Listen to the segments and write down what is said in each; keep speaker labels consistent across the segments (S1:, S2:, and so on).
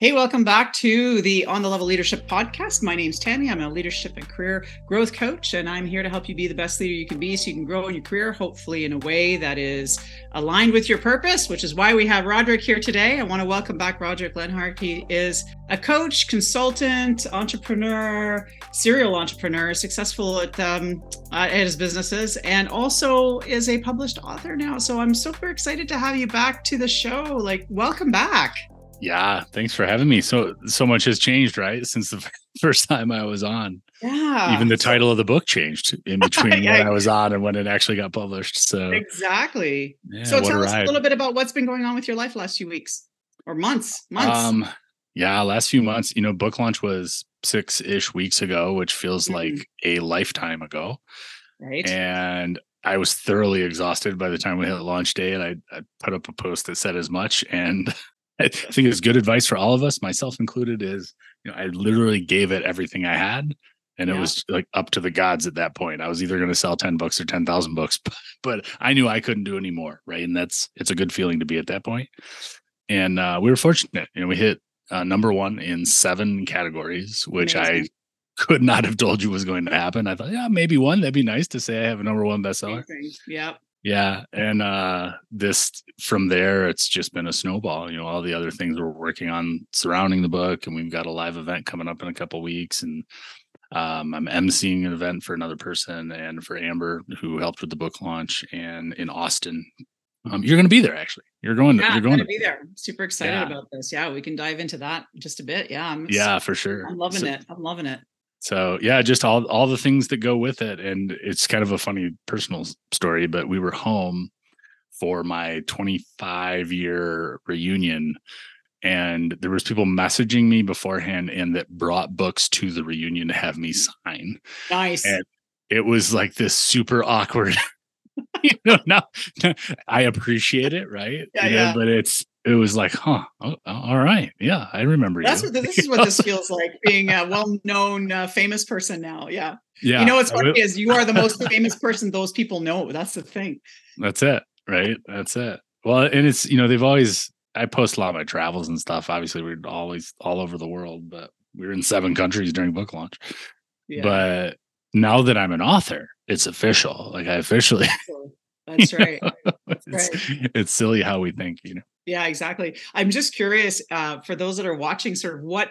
S1: Hey, welcome back to the On the Level Leadership Podcast. My name's Tammy. I'm a leadership and career growth coach, and I'm here to help you be the best leader you can be so you can grow in your career, hopefully in a way that is aligned with your purpose, which is why we have Roderic here today. I want to welcome back Roderic Lenhart. He is a coach, consultant, entrepreneur, serial entrepreneur, successful at, um, at his businesses, and also is a published author now. So I'm super excited to have you back to the show. Like, welcome back.
S2: Yeah, thanks for having me. So so much has changed, right? Since the first time I was on.
S1: Yeah.
S2: Even the title of the book changed in between yeah. when I was on and when it actually got published. So
S1: Exactly. Yeah, so tell us a little bit about what's been going on with your life last few weeks or months. Months. Um
S2: yeah, last few months, you know, book launch was six-ish weeks ago, which feels mm-hmm. like a lifetime ago.
S1: Right.
S2: And I was thoroughly exhausted by the time we hit launch day, and I, I, put up a post that said as much. And I think it's good advice for all of us, myself included, is you know, I literally gave it everything I had. And yeah. it was like up to the gods at that point. I was either going to sell 10 books or 10,000 books, but, but I knew I couldn't do any more. Right. And that's, it's a good feeling to be at that point. And uh, we were fortunate. You know, we hit uh, number one in seven categories, which Amazing. I could not have told you was going to happen. I thought, yeah, maybe one. That'd be nice to say I have a number one bestseller.
S1: Yep.
S2: Yeah. And uh this from there, it's just been a snowball. You know, all the other things we're working on surrounding the book, and we've got a live event coming up in a couple weeks. And um, I'm emceeing an event for another person and for Amber, who helped with the book launch, and in Austin. Um, you're going to be there, actually. You're going.
S1: Yeah,
S2: you're going
S1: to be there. Super excited yeah. about this. Yeah, we can dive into that just a bit. Yeah, I'm,
S2: yeah, for sure.
S1: I'm loving so, it. I'm loving it
S2: so yeah just all all the things that go with it and it's kind of a funny personal story but we were home for my 25 year reunion and there was people messaging me beforehand and that brought books to the reunion to have me sign.
S1: Nice.
S2: And it was like this super awkward you know now i appreciate it right?
S1: Yeah, you know, yeah.
S2: but it's it was like, huh, oh, all right, yeah, I remember.
S1: That's you. what this is what this feels like being a well-known, uh, famous person now. Yeah, yeah. You know what's funny is you are the most famous person those people know. That's the thing.
S2: That's it, right? That's it. Well, and it's you know they've always I post a lot of my travels and stuff. Obviously, we're always all over the world, but we were in seven countries during book launch. Yeah. But now that I'm an author, it's official. Like I officially.
S1: That's right.
S2: That's right. It's, it's silly how we think, you know.
S1: Yeah, exactly. I'm just curious uh, for those that are watching, sort of what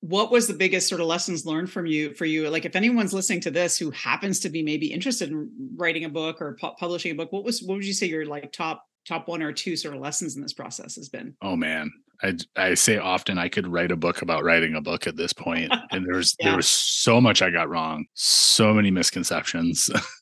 S1: what was the biggest sort of lessons learned from you for you like if anyone's listening to this who happens to be maybe interested in writing a book or pu- publishing a book what was what would you say your like top top one or two sort of lessons in this process has been
S2: oh man i i say often i could write a book about writing a book at this point and there's yeah. there was so much i got wrong so many misconceptions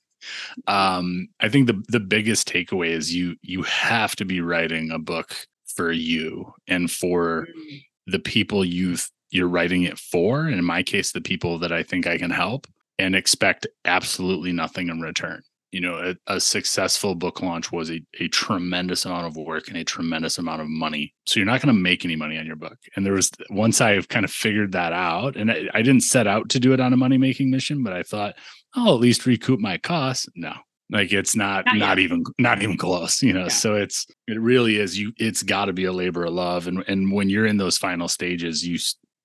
S2: um i think the the biggest takeaway is you you have to be writing a book for you and for mm. the people you you're writing it for and in my case the people that i think i can help and expect absolutely nothing in return. You know a, a, successful book launch was a, a tremendous amount of work and a tremendous amount of money. So you're not going to make any money on your book. And there was once i've kind of figured that out and I, I didn't set out to do it on a money making mission but i thought i'll at least recoup my costs no like it's not not, not even not even close you know yeah. so it's it really is you it's got to be a labor of love and and when you're in those final stages you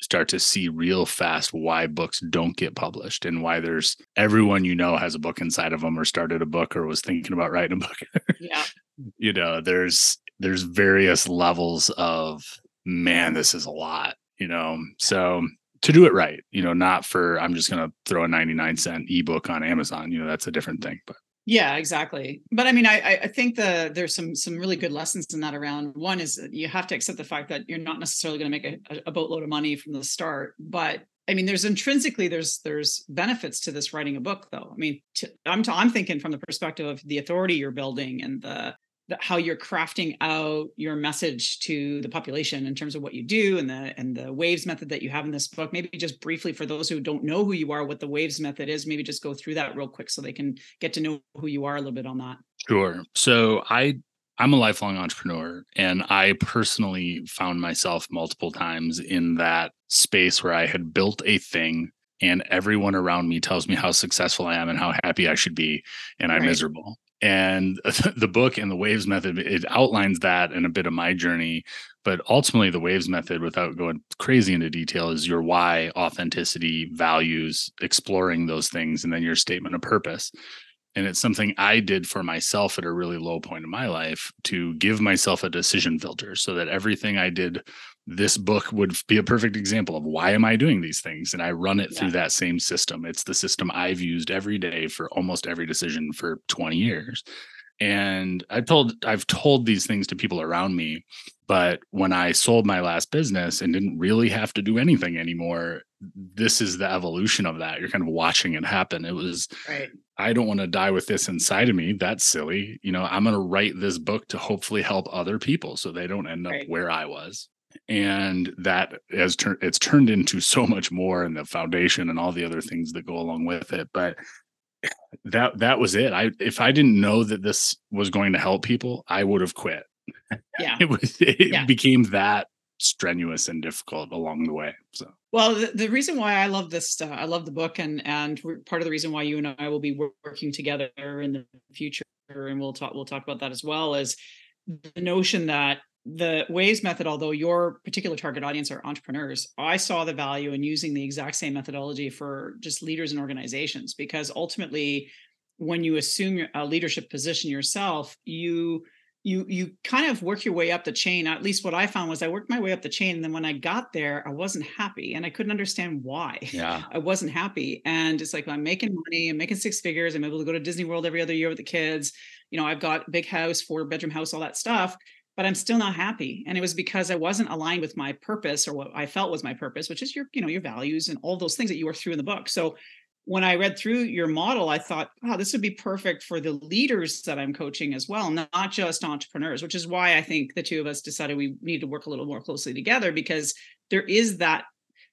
S2: start to see real fast why books don't get published and why there's everyone you know has a book inside of them or started a book or was thinking about writing a book.
S1: yeah.
S2: You know, there's there's various levels of man, this is a lot, you know. So to do it right, you know, not for I'm just gonna throw a 99 cent ebook on Amazon, you know, that's a different thing. But
S1: yeah, exactly. But I mean, I I think the there's some some really good lessons in that around. One is you have to accept the fact that you're not necessarily going to make a, a boatload of money from the start, but I mean, there's intrinsically there's there's benefits to this writing a book, though. I mean, to, I'm I'm thinking from the perspective of the authority you're building and the how you're crafting out your message to the population in terms of what you do and the and the waves method that you have in this book. Maybe just briefly for those who don't know who you are what the waves method is maybe just go through that real quick so they can get to know who you are a little bit on that.
S2: Sure. So i i'm a lifelong entrepreneur and i personally found myself multiple times in that space where i had built a thing and everyone around me tells me how successful i am and how happy i should be and i'm right. miserable and the book and the waves method it outlines that and a bit of my journey. But ultimately the waves method without going crazy into detail is your why authenticity values exploring those things and then your statement of purpose. And it's something i did for myself at a really low point in my life to give myself a decision filter so that everything i did this book would be a perfect example of why am i doing these things and i run it yeah. through that same system. It's the system i've used every day for almost every decision for 20 years and i told i've told these things to people around me but when i sold my last business and didn't really have to do anything anymore this is the evolution of that. You're kind of watching it happen. It was right. I don't want to die with this inside of me. That's silly. You know i'm going to write this book to hopefully help other people so they don't end up right. where i was and that has turned it's turned into so much more and the foundation and all the other things that go along with it. But that that was it. I if i didn't know that this was going to help people i would have quit.
S1: Yeah.
S2: It was it yeah. became that strenuous and difficult along the way so.
S1: Well the, the reason why i love this uh, i love the book and and part of the reason why you and i will be working together in the future and we'll talk we'll talk about that as well is the notion that the waves method although your particular target audience are entrepreneurs i saw the value in using the exact same methodology for just leaders and organizations because ultimately when you assume a leadership position yourself you you you kind of work your way up the chain. At least what i found was i worked my way up the chain and then when i got there i wasn't happy and i couldn't understand why.
S2: Yeah.
S1: I wasn't happy and it's like i'm making money i'm making six figures i'm able to go to disney world every other year with the kids you know i've got big house four bedroom house all that stuff but I'm still not happy. And it was because I wasn't aligned with my purpose or what I felt was my purpose, which is your, you know, your values and all those things that you work through in the book. So when I read through your model, I thought, wow this would be perfect for the leaders that I'm coaching as well, not just entrepreneurs, which is why I think the two of us decided we need to work a little more closely together because there is that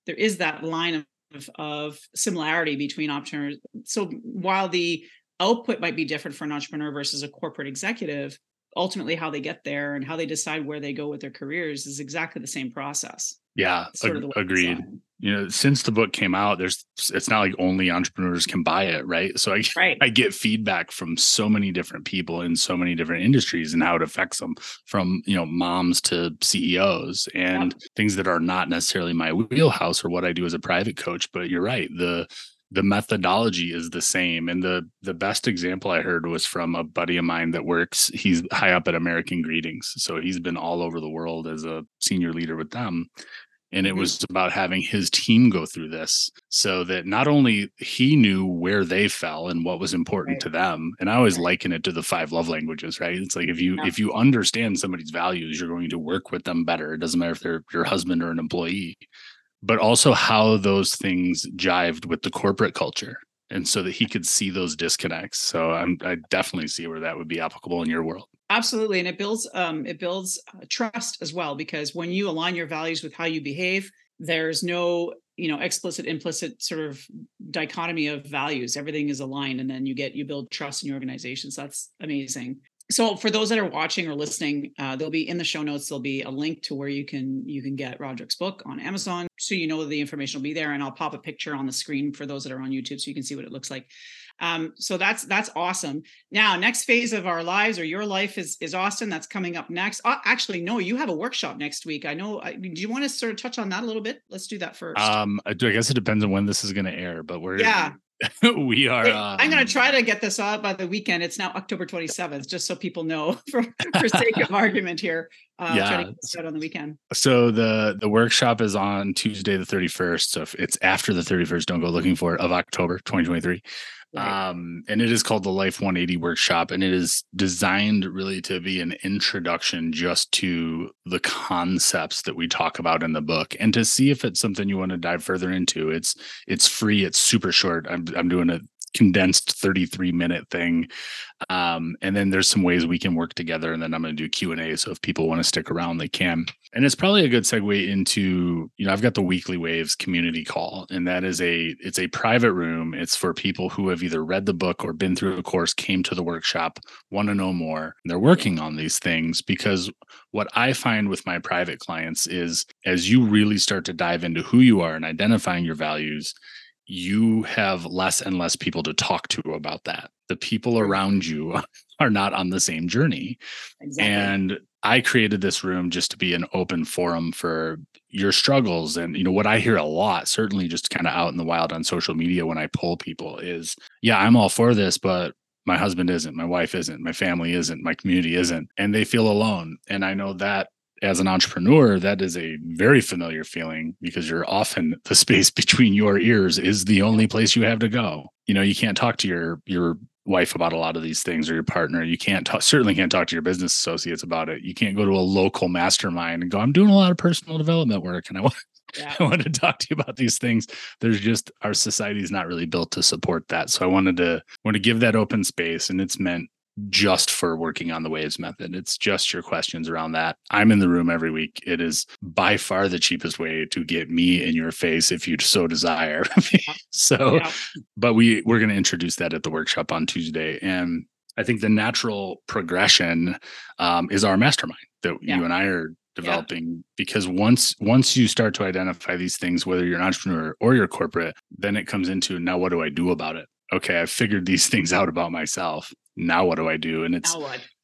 S1: there is that line of, of similarity between entrepreneurs. So while the output might be different for an entrepreneur versus a corporate executive, ultimately how they get there and how they decide where they go with their careers is exactly the same process.
S2: Yeah, ag- agreed. You know, since the book came out, there's it's not like only entrepreneurs can buy it, right? So I right. I get feedback from so many different people in so many different industries and how it affects them, from you know moms to CEOs and yeah. things that are not necessarily my wheelhouse or what I do as a private coach. But you're right, the the methodology is the same. And the the best example i heard was from a buddy of mine that works he's high up at american greetings. So he's been all over the world as a senior leader with them. And it mm-hmm. was about having his team go through this so that not only he knew where they fell and what was important right. to them and i always liken it to the five love languages right? It's like if you yeah. if you understand somebody's values you're going to work with them better. It doesn't matter if they're your husband or an employee but also how those things jived with the corporate culture and so that he could see those disconnects. So I'm, i definitely see where that would be applicable in your world.
S1: Absolutely and it builds um, it builds uh, trust as well because when you align your values with how you behave there's no you know explicit implicit sort of dichotomy of values. Everything is aligned and then you get you build trust in your organizations so that's amazing so for those that are watching or listening uh, there'll be in the show notes there'll be a link to where you can you can get roderic's book on amazon so you know the information will be there and i'll pop a picture on the screen for those that are on youtube so you can see what it looks like. Um, so that's that's awesome. Now next phase of our lives or your life is is austin. That's coming up next. Uh, actually no you have a workshop next week. I know I, do you want to sort of touch on that a little bit? Let's do that first.
S2: Um i guess it depends on when this is going to air but we're
S1: yeah
S2: we are.
S1: Um, I'm going to try to get this out by the weekend. It's now October 27th, just so people know for, for sake of argument here. Uh, yeah. Get on the weekend.
S2: So the the workshop is on Tuesday the 31st. So if it's after the 31st, don't go looking for it of October 2023. Right. Um, and it is called the Life 180 Workshop, and it is designed really to be an introduction just to the concepts that we talk about in the book, and to see if it's something you want to dive further into. It's it's free. It's super short. I'm I'm doing a condensed 33 minute thing. Um, and then there's some ways we can work together and then i'm going to do q&a so if people want to stick around they can. And it's probably a good segue into you know i've got the weekly waves community call and that is a it's a private room. It's for people who have either read the book or been through a course came to the workshop want to know more. They're working on these things because what i find with my private clients is as you really start to dive into who you are and identifying your values you have less and less people to talk to about that. The people around you are not on the same journey. Exactly. And I created this room just to be an open forum for your struggles. And, you know, what I hear a lot, certainly just kind of out in the wild on social media when I pull people is, yeah, I'm all for this, but my husband isn't, my wife isn't, my family isn't, my community isn't. And they feel alone. And I know that as an entrepreneur, that is a very familiar feeling because you're often the space between your ears is the only place you have to go. You know, you can't talk to your your wife about a lot of these things or your partner. You can't talk, certainly can't talk to your business associates about it. You can't go to a local mastermind and go, I'm doing a lot of personal development work and I want yeah. I want to talk to you about these things. There's just our society is not really built to support that. So I wanted to want to give that open space and it's meant just for working on the waves method. It's just your questions around that. I'm in the room every week. It is by far the cheapest way to get me in your face if you so desire. so, yeah. but we we're going to introduce that at the workshop on Tuesday, and I think the natural progression um, is our mastermind that yeah. you and I are developing yeah. because once once you start to identify these things whether you're an entrepreneur or you're corporate then it comes into now what do i do about it okay i've figured these things out about myself now what do I do? And it's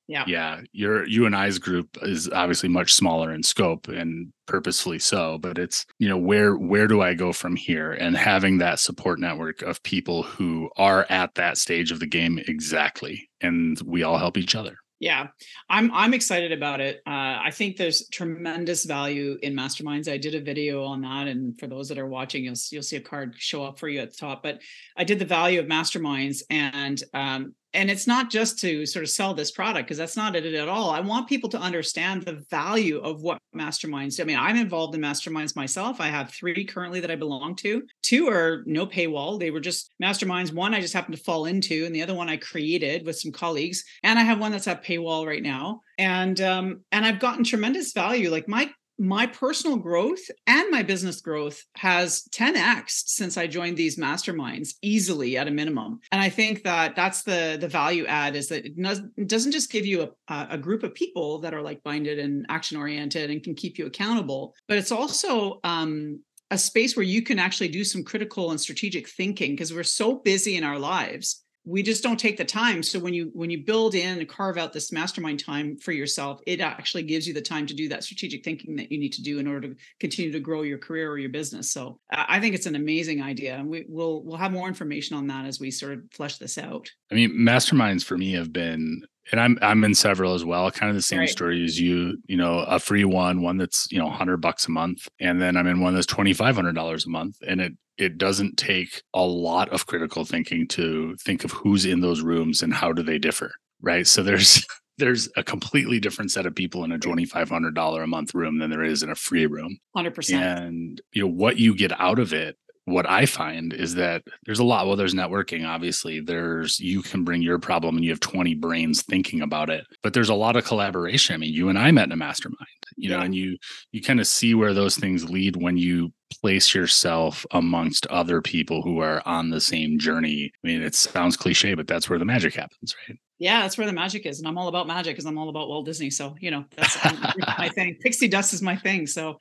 S1: yeah.
S2: Yeah. Your you and I's group is obviously much smaller in scope and purposefully so, but it's, you know, where where do I go from here? And having that support network of people who are at that stage of the game exactly. And we all help each other.
S1: Yeah, I'm I'm excited about it. Uh, I think there's tremendous value in masterminds. I did a video on that, and for those that are watching, you'll you'll see a card show up for you at the top. But I did the value of masterminds, and um, and it's not just to sort of sell this product because that's not it at all. I want people to understand the value of what masterminds do. I mean, I'm involved in masterminds myself. I have three currently that I belong to. Two are no paywall. They were just masterminds. One I just happened to fall into, and the other one I created with some colleagues. And I have one that's at paywall right now. And um, and I've gotten tremendous value. Like my my personal growth and my business growth has 10x since I joined these masterminds easily at a minimum. And I think that that's the the value add is that it doesn't just give you a, a group of people that are like minded and action oriented and can keep you accountable, but it's also um, a space where you can actually do some critical and strategic thinking because we're so busy in our lives we just don't take the time. So when you when you build in and carve out this mastermind time for yourself it actually gives you the time to do that strategic thinking that you need to do in order to continue to grow your career or your business. So i think it's an amazing idea and we, will we'll have more information on that as we sort of flesh this out.
S2: I mean masterminds for me have been and I'm I'm in several as well. Kind of the same right. story as you. You know, a free one, one that's you know hundred bucks a month, and then I'm in one that's twenty five hundred dollars a month, and it it doesn't take a lot of critical thinking to think of who's in those rooms and how do they differ, right? So there's there's a completely different set of people in a $2500 a month room than there is in a free room
S1: 100%
S2: and you know what you get out of it what I find is that there's a lot. Well, there's networking, obviously. There's you can bring your problem and you have 20 brains thinking about it. But there's a lot of collaboration. I mean, you and I met in a mastermind, you know, yeah. and you you kind of see where those things lead when you place yourself amongst other people who are on the same journey. I mean, it sounds cliche, but that's where the magic happens, right?
S1: Yeah, that's where the magic is. And I'm all about magic because I'm all about Walt Disney. So, you know, that's my thing. Pixie dust is my thing. So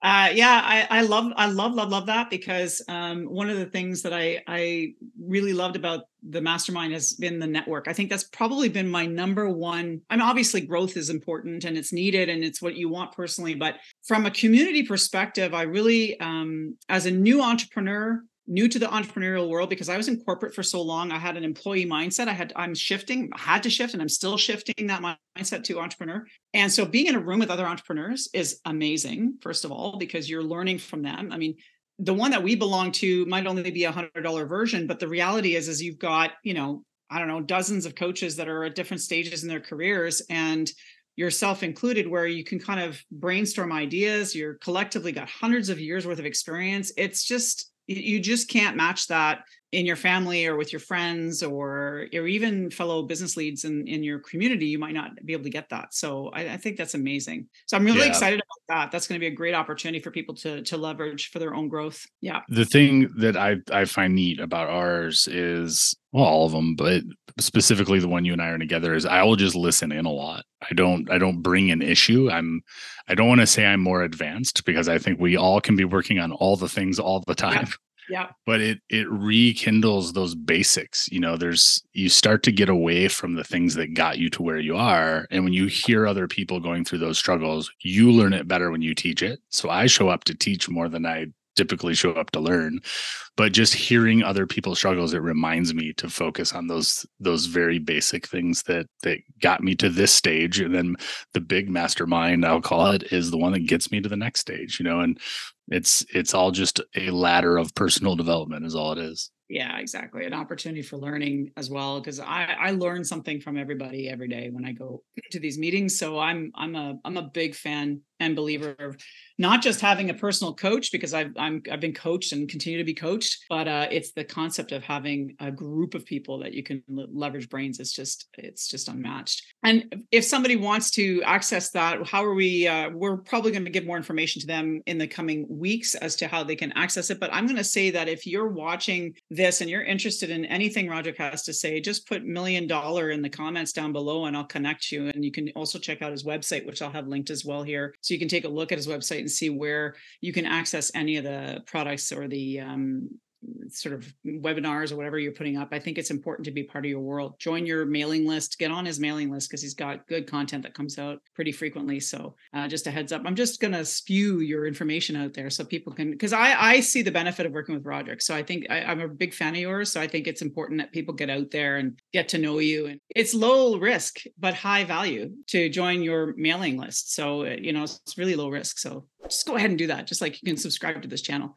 S1: uh, yeah, I, I love, I love, love, love that because um, one of the things that I, I really loved about the mastermind has been the network. I think that's probably been my number one. I mean, obviously, growth is important and it's needed and it's what you want personally. But from a community perspective, I really, um, as a new entrepreneur, new to the entrepreneurial world because I was in corporate for so long. I had an employee mindset. I had I'm shifting, had to shift, and I'm still shifting that mindset to entrepreneur. And so being in a room with other entrepreneurs is amazing, first of all, because you're learning from them. I mean, the one that we belong to might only be a hundred dollar version, but the reality is, is you've got, you know, I don't know, dozens of coaches that are at different stages in their careers and yourself included, where you can kind of brainstorm ideas. You're collectively got hundreds of years worth of experience. It's just you just can't match that in your family or with your friends or or even fellow business leads in, in your community you might not be able to get that. So i, I think that's amazing. So i'm really yeah. excited about that. That's going to be a great opportunity for people to to leverage for their own growth. Yeah.
S2: The thing that i i find neat about ours is well all of them but specifically the one you and i are together is i will just listen in a lot i don't i don't bring an issue i'm i don't want to say i'm more advanced because i think we all can be working on all the things all the time
S1: Yeah.
S2: But it it rekindles those basics. You know, there's you start to get away from the things that got you to where you are. And when you hear other people going through those struggles, you learn it better when you teach it. So I show up to teach more than I typically show up to learn but just hearing other people's struggles it reminds me to focus on those those very basic things that that got me to this stage and then the big mastermind i'll call it is the one that gets me to the next stage you know and it's it's all just a ladder of personal development is all it is.
S1: Yeah exactly an opportunity for learning as well because i i learn something from everybody every day when i go to these meetings so i'm i'm a i'm a big fan and believer of not just having a personal coach because I've I'm I've been coached and continue to be coached, but uh, it's the concept of having a group of people that you can leverage brains. It's just it's just unmatched. And if somebody wants to access that, how are we? Uh, we're probably going to give more information to them in the coming weeks as to how they can access it. But I'm going to say that if you're watching this and you're interested in anything Roger has to say, just put million dollar in the comments down below, and I'll connect you. And you can also check out his website, which I'll have linked as well here so you can take a look at his website and see where you can access any of the products or the um, sort of webinars or whatever you're putting up, I think it's important to be part of your world. Join your mailing list, get on his mailing list because he's got good content that comes out pretty frequently. So uh, just a heads up, I'm just going to spew your information out there so people can, because I, I see the benefit of working with Roderic. So I think I, I'm a big fan of yours. So I think it's important that people get out there and get to know you. And it's low risk, but high value to join your mailing list. So, uh, you know, it's really low risk. So just go ahead and do that, just like you can subscribe to this channel.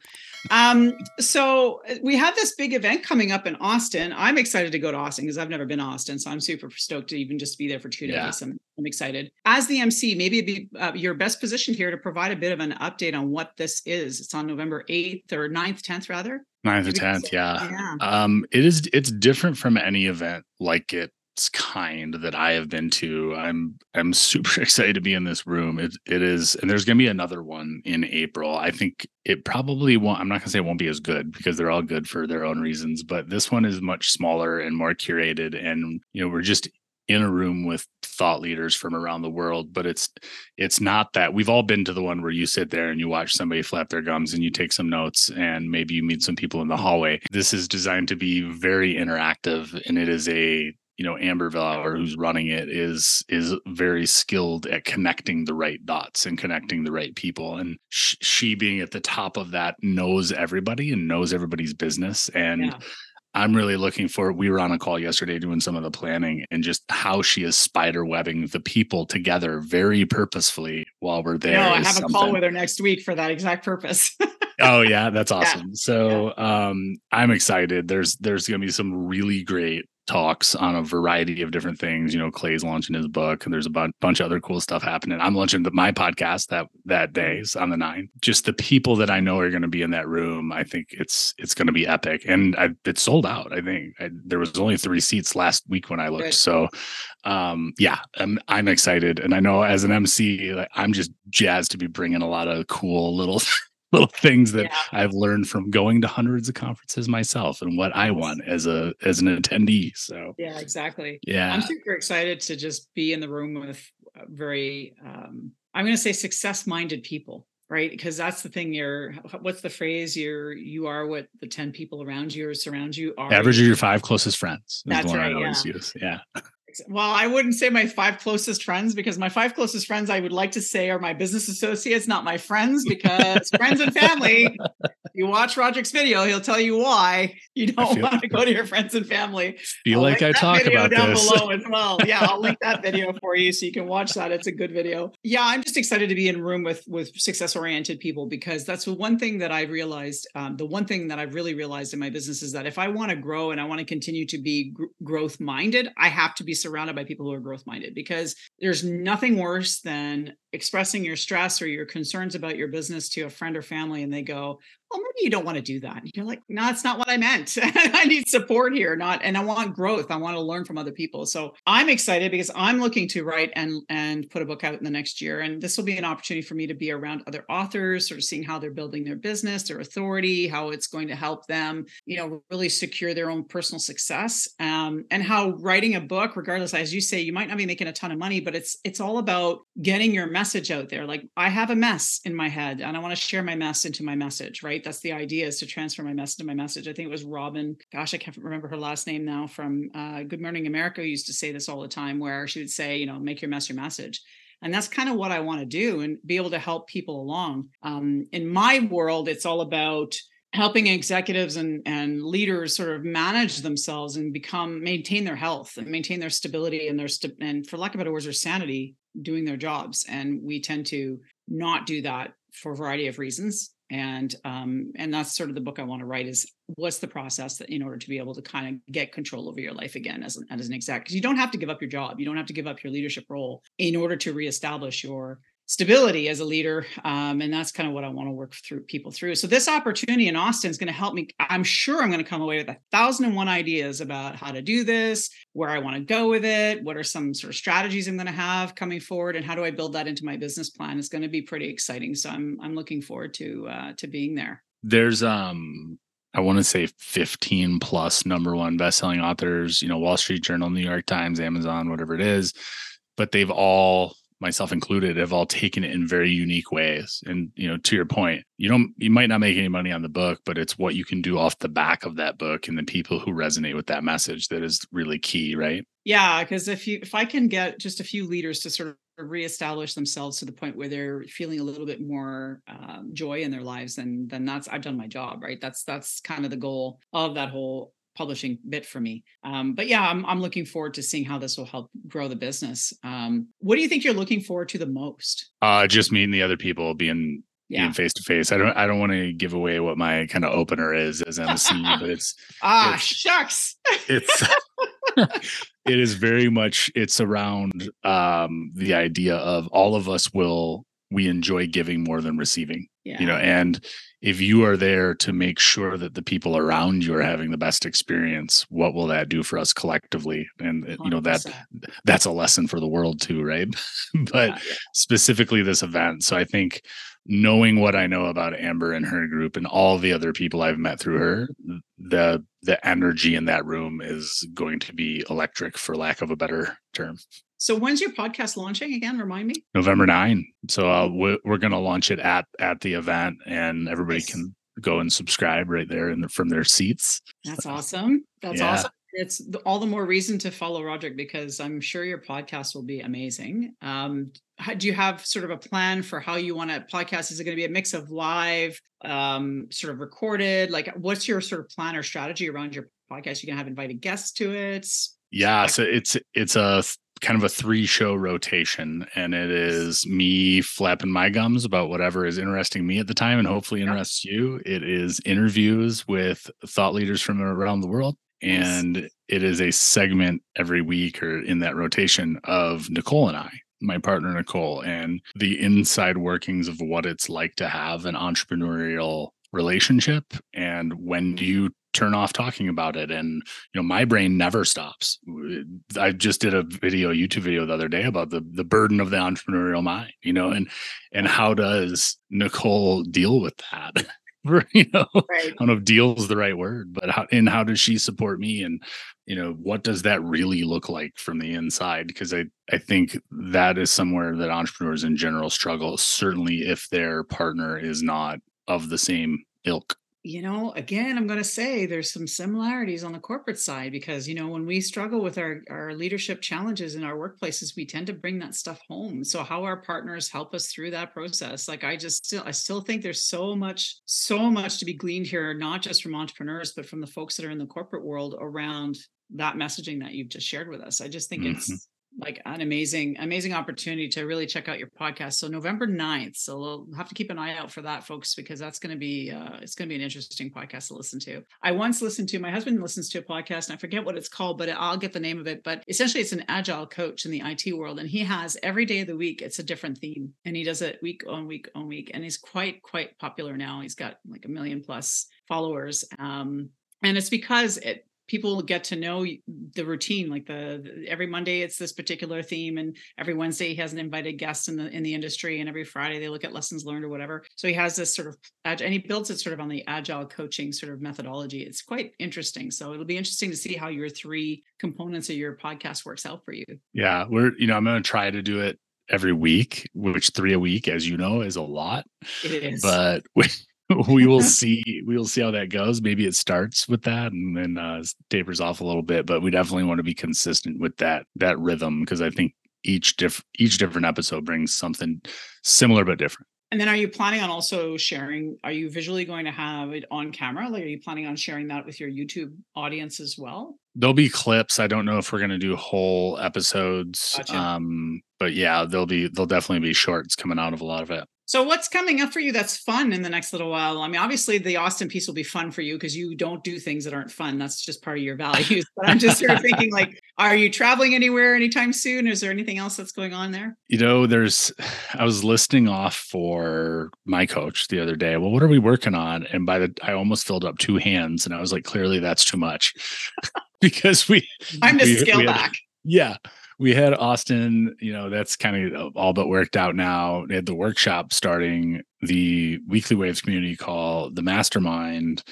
S1: Um, so uh, we have this big event coming up in Austin. I'm excited to go to Austin because I've never been to Austin, so I'm super stoked to even just be there for two days. I'm, I'm, excited. As the MC, maybe it'd be uh, your best position here to provide a bit of an update on what this is. It's on November 8th or 9th, 10th rather.
S2: 9th or 10th, yeah. yeah. Um, it is it's different from any event like it kind that I have been to. I'm I'm super excited to be in this room. It it is, and there's to be another one in April. I think it probably won't. I'm not to say it won't be as good because they're all good for their own reasons. But this one is much smaller and more curated, and you know we're just in a room with thought leaders from around the world but it's it's not that we've all been to the one where you sit there and you watch somebody flap their gums and you take some notes and maybe you meet some people in the hallway this is designed to be very interactive and it is a you know Amber Vilhauer, who's running it, is is very skilled at connecting the right dots and connecting the right people. And sh- she, being at the top of that, knows everybody and knows everybody's business. And yeah. I'm really looking for. We were on a call yesterday doing some of the planning and just how she is spider webbing the people together very purposefully while we're there. No,
S1: I have something. a call with her next week for that exact purpose.
S2: oh yeah, that's awesome. Yeah. So yeah. um I'm excited. There's there's gonna be some really great talks on a variety of different things. You know, Clay's launching his book, and there's a bu- bunch of other cool stuff happening. I'm launching the, my podcast that that day so on the 9th. Just the people that I know are going to be in that room. I think it's it's going to be epic, and I, it's sold out. I think I, there was only three seats last week when I looked. Right. So, um, yeah, I'm I'm excited, and I know as an MC, like, I'm just jazzed to be bringing a lot of cool little little things that yeah. I've learned from going to hundreds of conferences myself and what I want as a as an attendee. So
S1: yeah, exactly.
S2: Yeah,
S1: I'm super excited to just be in the room with very um, I'm going to say success minded people right because that's the thing you're what's the phrase you're you are what the 10 people around you or surround you are
S2: average of your five closest friends that's right, I always yeah. use yeah
S1: well, I wouldn't say my five closest friends because my five closest friends I would like to say are my business associates, not my friends, because friends and family you watch Roderic's video, he'll tell you why you don't want to go to your friends and family.
S2: Feel I'll like I talk about down this. below
S1: as well. Yeah, I'll link that video for you so you can watch that. It's a good video. Yeah, I'm just excited to be in a room with with success oriented people because that's the one thing that I've realized. Um, the one thing that I've really realized in my business is that if I want to grow and I want to continue to be gr- growth minded, I have to be surrounded by people who are growth minded because there's nothing worse than expressing your stress or your concerns about your business to a friend or family and they go well maybe you don't want to do that and you're like no it's not what i meant i need support here not and i want growth i want to learn from other people so i'm excited because i'm looking to write and and put a book out in the next year and this will be an opportunity for me to be around other authors sort of seeing how they're building their business their authority how it's going to help them you know really secure their own personal success um, and how writing a book regardless as you say you might not be making a ton of money but it's it's all about getting your message out there. Like I have a mess in my head and I want to share my mess into my message, right? Right? That's the idea is to transfer my message to my message. I think it was Robin, gosh, I can't remember her last name now from uh, Good Morning America used to say this all the time, where she would say, you know, make your mess your message. And that's kind of what I want to do and be able to help people along. Um, in my world, it's all about helping executives and, and leaders sort of manage themselves and become maintain their health and maintain their stability and their st- and for lack of better words their sanity doing their jobs and we tend to not do that for a variety of reasons and um, and that's sort of the book I want to write is what's the process that in order to be able to kind of get control over your life again as an, as an exec? Because you don't have to give up your job. You don't have to give up your leadership role in order to reestablish your stability as a leader um, and that's kind of what i want to work through people through. So this opportunity in austin is going to help me i'm sure i'm going to come away with a thousand and one ideas about how to do this where i want to go with it what are some sort of strategies i'm going to have coming forward and how do i build that into my business plan it's going to be pretty exciting. So i'm i'm looking forward to uh, to being there.
S2: There's um I want to say 15 plus number one best-selling authors, you know, Wall Street Journal, New York Times, Amazon, whatever it is, but they've all myself included have all taken it in very unique ways. And you know to your point you don't you might not make any money on the book but it's what you can do off the back of that book and the people who resonate with that message that is really key right?
S1: Yeah because if you if i can get just a few leaders to sort of reestablish themselves to the point where they're feeling a little bit more um, joy in their lives then then that's i've done my job right? That's that's kind of the goal of that whole publishing bit for me. Um, but yeah, I'm, I'm looking forward to seeing how this will help grow the business. Um, what do you think you're looking forward to the most?
S2: Uh, just meeting the other people, being yeah. being face to face. I don't I don't want to give away what my kind of opener is as MC, but it's
S1: ah
S2: it's,
S1: shucks.
S2: It's it is very much it's around um the idea of all of us will we enjoy giving more than receiving. Yeah. You know, and if you are there to make sure that the people around you are having the best experience what will that do for us collectively and 100%. you know that that's a lesson for the world too right but yeah, yeah. specifically this event so i think knowing what i know about amber and her group and all the other people i've met through her the the energy in that room is going to be electric for lack of a better term
S1: so when's your podcast launching again? Remind me.
S2: November 9. So uh, we're, we're going to launch it at at the event, and everybody nice. can go and subscribe right there in the, from their seats.
S1: That's awesome. That's yeah. awesome. It's all the more reason to follow Roderic because I'm sure your podcast will be amazing. Um, how, do you have sort of a plan for how you want to podcast? Is it going to be a mix of live, um, sort of recorded? Like, what's your sort of plan or strategy around your podcast? You're going to have invited guests to it?
S2: Yeah, so it's it's a kind of a three show rotation and it is me flapping my gums about whatever is interesting me at the time and hopefully interests yep. you it is interviews with thought leaders from around the world and yes. it is a segment every week or in that rotation of nicole and i my partner nicole and the inside workings of what it's like to have an entrepreneurial relationship and when do you turn off talking about it and you know my brain never stops. I just did a video youtube video the other day about the the burden of the entrepreneurial mind you know and and how does nicole deal with that? You know right. i don't know if deal is the right word but how and how does she support me? And you know what does that really look like from the inside? Because i i think that is somewhere that entrepreneurs in general struggle certainly if their partner is not of the same ilk
S1: you know, again, I'm going to say there's some similarities on the corporate side because, you know, when we struggle with our, our leadership challenges in our workplaces, we tend to bring that stuff home. So, how our partners help us through that process, like I just still, I still think there's so much, so much to be gleaned here, not just from entrepreneurs, but from the folks that are in the corporate world around that messaging that you've just shared with us. I just think mm-hmm. it's, like an amazing amazing opportunity to really check out your podcast. So november 9th so we'll have to keep an eye out for that folks because that's going to be uh, it's going to be an interesting podcast to listen to. I once listened to my husband listens to a podcast and i forget what it's called but i'll get the name of it but essentially it's an agile coach in the it world and he has every day of the week it's a different theme and he does it week on week on week and he's quite quite popular now. He's got like a million plus followers um, and it's because it people get to know the routine like the, the, every monday it's this particular theme and every wednesday he has an invited guest in the in the industry and every friday they look at lessons learned or whatever. So he has this sort of and he builds it sort of on the agile coaching sort of methodology. It's quite interesting. So it'll be interesting to see how your three components of your podcast works out for you.
S2: Yeah we're you know i'm going to try to do it every week which three a week as you know is a lot.
S1: It is.
S2: But we we will see. We will see how that goes. Maybe it starts with that and then uh, tapers off a little bit, but we definitely want to be consistent with that that rhythm because I think each diff each different episode brings something similar but different.
S1: And then are you planning on also sharing? Are you visually going to have it on camera? Like, are you planning on sharing that with your YouTube audience as well?
S2: There'll be clips. I don't know if we're going to do whole episodes. Gotcha. Um, but yeah, there'll be, there'll definitely be shorts coming out of a lot of it.
S1: So what's coming up for you that's fun in the next little while? I mean, obviously the Austin piece will be fun for you because you don't do things that aren't fun. That's just part of your values. But I'm just sort of thinking like, are you traveling anywhere anytime soon? Is there anything else that's going on there?
S2: You know, there's I was listing off for my coach the other day. Well, what are we working on? And by the I almost filled up two hands and I was like, clearly that's too much. because we
S1: I'm to scale had, back.
S2: Yeah we had Austin, you know, that's kind of all but worked out now. They had the workshop starting, the weekly waves community call, the mastermind.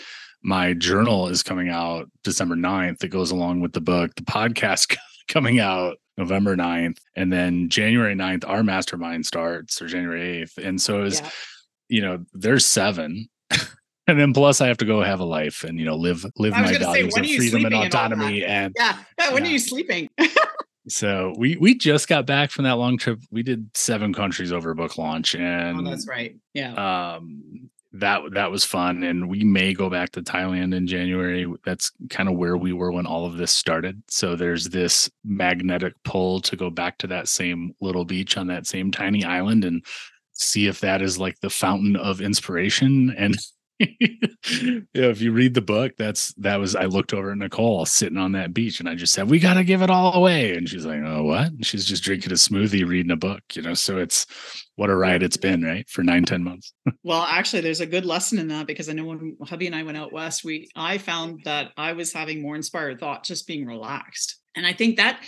S2: My journal is coming out December 9th. That goes along with the book. The podcast coming out November 9th. And then January 9th, our mastermind starts or January 8th. And so it's, yeah. you know, there's seven. and then plus I have to go have a life and you know live live my values say, of freedom and autonomy and
S1: yeah, yeah when yeah. are you sleeping
S2: So we we just got back from that long trip. We did seven countries over book launch, and
S1: oh, that's right. Yeah.
S2: Um, that that was fun, and we may go back to Thailand in January. That's kind of where we were when all of this started. So there's this magnetic pull to go back to that same little beach on that same tiny island and see if that is like the fountain of inspiration and yeah, if you read the book, that's that was I looked over at Nicole sitting on that beach and I just said, We gotta give it all away. And she's like, Oh, what? And she's just drinking a smoothie, reading a book, you know. So it's what a ride it's been, right? For nine, ten months.
S1: well, actually, there's a good lesson in that because I know when hubby and I went out west, we I found that I was having more inspired thought just being relaxed. And I think that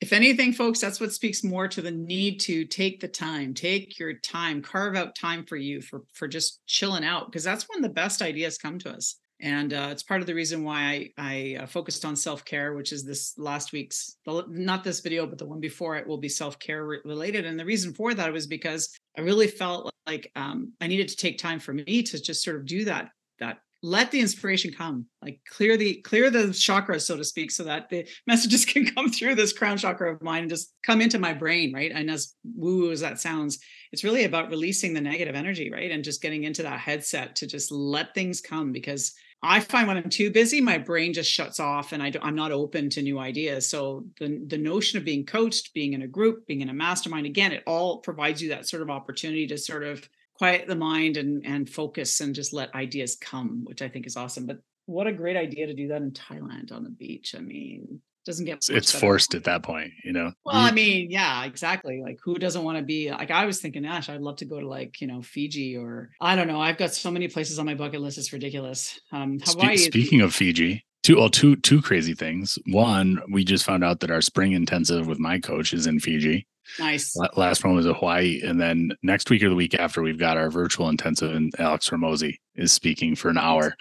S1: if anything folks that's what speaks more to the need to take the time take your time carve out time for you for for just chilling out because that's when the best ideas come to us and uh, it's part of the reason why I, I uh, focused on self care, which is this last week's, not this video, but the one before it will be self care re- related. And the reason for that was because I really felt like um, I needed to take time for me to just sort of do that that let the inspiration come like clear the clear the chakras so to speak so that the messages can come through this crown chakra of mine and just come into my brain right and as woo as that sounds it's really about releasing the negative energy right and just getting into that headset to just let things come because I find when I'm too busy, my brain just shuts off and I am not open to new ideas. So the, the notion of being coached, being in a group, being in a mastermind, again, it all provides you that sort of opportunity to sort of quiet the mind and and focus and just let ideas come, which I think is awesome. But what a great idea to do that in Thailand on the beach. I mean, doesn't get
S2: it's forced at that point, you know.
S1: Well, I mean, yeah, exactly. Like who doesn't want to be like I was thinking, Ash, I'd love to go to like, you know, Fiji or I don't know. I've got so many places on my bucket list, it's ridiculous. Um Hawaii
S2: Spe- speaking of Fiji, two well, two two crazy things. One, we just found out that our spring intensive with my coach is in Fiji.
S1: Nice.
S2: Last one was a Hawaii, and then next week or the week after, we've got our virtual intensive, and Alex Hormozi is speaking for an hour.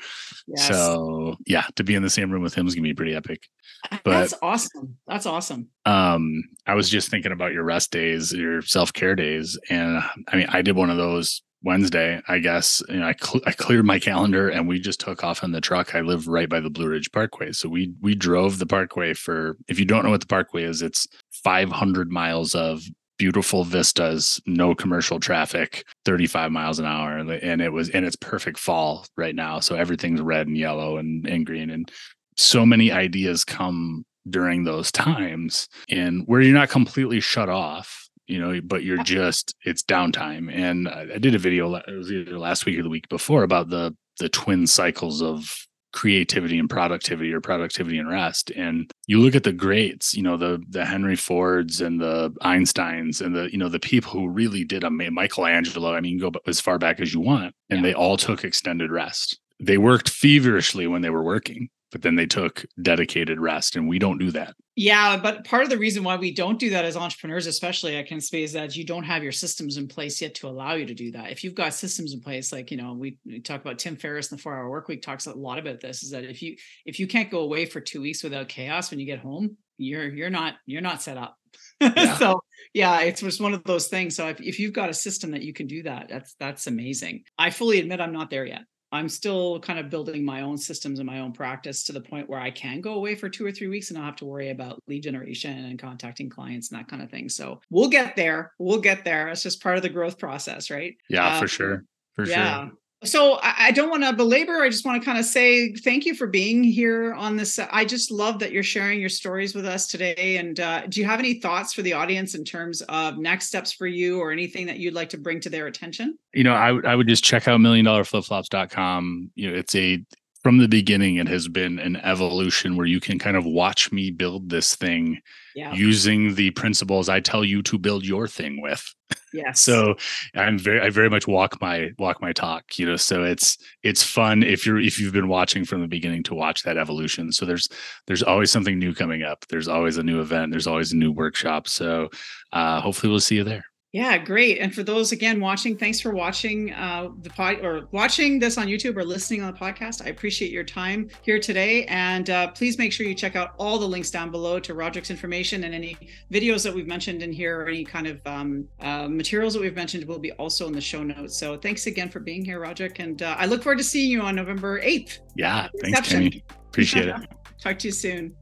S2: Yes. So yeah, to be in the same room with him is gonna be pretty epic.
S1: But that's awesome. That's awesome.
S2: Um, I was just thinking about your rest days, your self care days, and I mean, I did one of those Wednesday, I guess, you know, I, cl- I cleared my calendar and we just took off on the truck. I live right by the Blue Ridge Parkway. So we we drove the parkway for if you don't know what the parkway is, it's 500 miles of beautiful vistas, no commercial traffic, 35 miles an hour. And it was and it's perfect fall right now. So everything's red and yellow and, and green. And so many ideas come during those times and where you're not completely shut off you know, but you're just it's downtime. And I, did a video it was either last week or the week before about the the twin cycles of creativity and productivity or productivity and rest and you look at the greats you know the the henry fords and the einsteins and the you know the people who really did a michelangelo i mean go as far back as you want and yeah. they all took extended rest they worked feverishly when they were working but then they took dedicated rest and we don't do that.
S1: Yeah but part of the reason why we don't do that as entrepreneurs especially i can say is that you don't have your systems in place yet to allow you to do that. If you've got systems in place like you know we, we talk about tim ferriss in the four hour work week talks a lot about this is that if you if you can't go away for two weeks without chaos when you get home you're you're not you're not set up. Yeah. so yeah it's just one of those things. So if, if you've got a system that you can do that that's that's amazing. I fully admit i'm not there yet I'm still kind of building my own systems and my own practice to the point where I can go away for two or three weeks and not have to worry about lead generation and contacting clients and that kind of thing. So we'll get there. We'll get there. It's just part of the growth process, right?
S2: Yeah, um, for sure. For
S1: yeah.
S2: sure.
S1: So I don't want to belabor. I just want to kind of say thank you for being here on this. I just love that you're sharing your stories with us today. And uh, do you have any thoughts for the audience in terms of next steps for you or anything that you'd like to bring to their attention?
S2: You know, I, I would just check out million dollar flipflops.com. You know, it's a from the beginning, it has been an evolution where you can kind of watch me build this thing yeah. using the principles I tell you to build your thing with.
S1: Yes.
S2: so I'm very I very much walk my walk my talk, you know. So it's it's fun if you're if you've been watching from the beginning to watch that evolution. So there's there's always something new coming up. There's always a new event, there's always a new workshop. So uh hopefully we'll see you there.
S1: Yeah, great. And for those again watching, thanks for watching uh, the pod or watching this on YouTube or listening on the podcast. I appreciate your time here today. And uh, please make sure you check out all the links down below to Roderic's information and any videos that we've mentioned in here or any kind of um, uh, materials that we've mentioned will be also in the show notes. So thanks again for being here, Roderick. And uh, I look forward to seeing you on November 8th.
S2: Yeah, thanks, Kenny. Appreciate it.
S1: Talk to you soon.